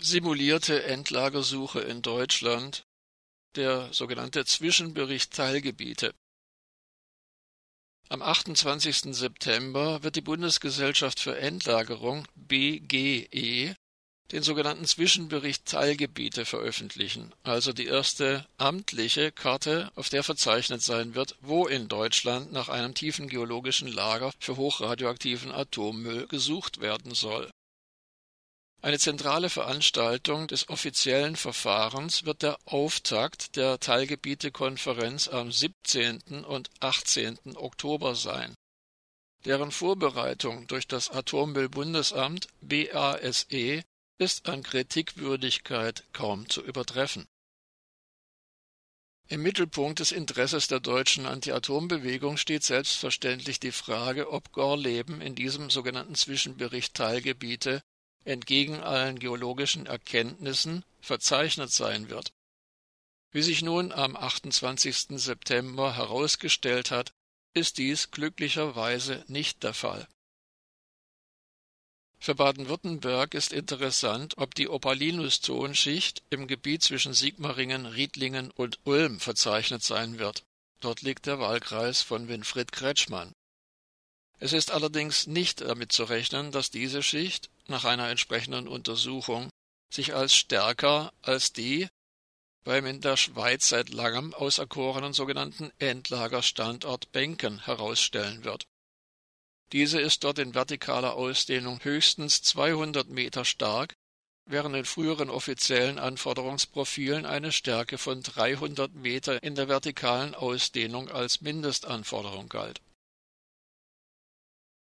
Simulierte Endlagersuche in Deutschland, der sogenannte Zwischenbericht Teilgebiete. Am 28. September wird die Bundesgesellschaft für Endlagerung BGE den sogenannten Zwischenbericht Teilgebiete veröffentlichen, also die erste amtliche Karte, auf der verzeichnet sein wird, wo in Deutschland nach einem tiefen geologischen Lager für hochradioaktiven Atommüll gesucht werden soll. Eine zentrale Veranstaltung des offiziellen Verfahrens wird der Auftakt der Teilgebietekonferenz am 17. und 18. Oktober sein. Deren Vorbereitung durch das Atommüllbundesamt BASE ist an Kritikwürdigkeit kaum zu übertreffen. Im Mittelpunkt des Interesses der deutschen Anti-Atom-Bewegung steht selbstverständlich die Frage, ob Gorleben in diesem sogenannten Zwischenbericht Teilgebiete entgegen allen geologischen Erkenntnissen verzeichnet sein wird. Wie sich nun am 28. September herausgestellt hat, ist dies glücklicherweise nicht der Fall. Für Baden-Württemberg ist interessant, ob die Opalinus-Tonschicht im Gebiet zwischen Sigmaringen, Riedlingen und Ulm verzeichnet sein wird. Dort liegt der Wahlkreis von Winfried Kretschmann. Es ist allerdings nicht damit zu rechnen, dass diese Schicht nach einer entsprechenden Untersuchung sich als stärker als die beim in der Schweiz seit langem auserkorenen sogenannten Endlagerstandort Benken herausstellen wird diese ist dort in vertikaler Ausdehnung höchstens 200 Meter stark, während in früheren offiziellen Anforderungsprofilen eine Stärke von 300 Meter in der vertikalen Ausdehnung als Mindestanforderung galt.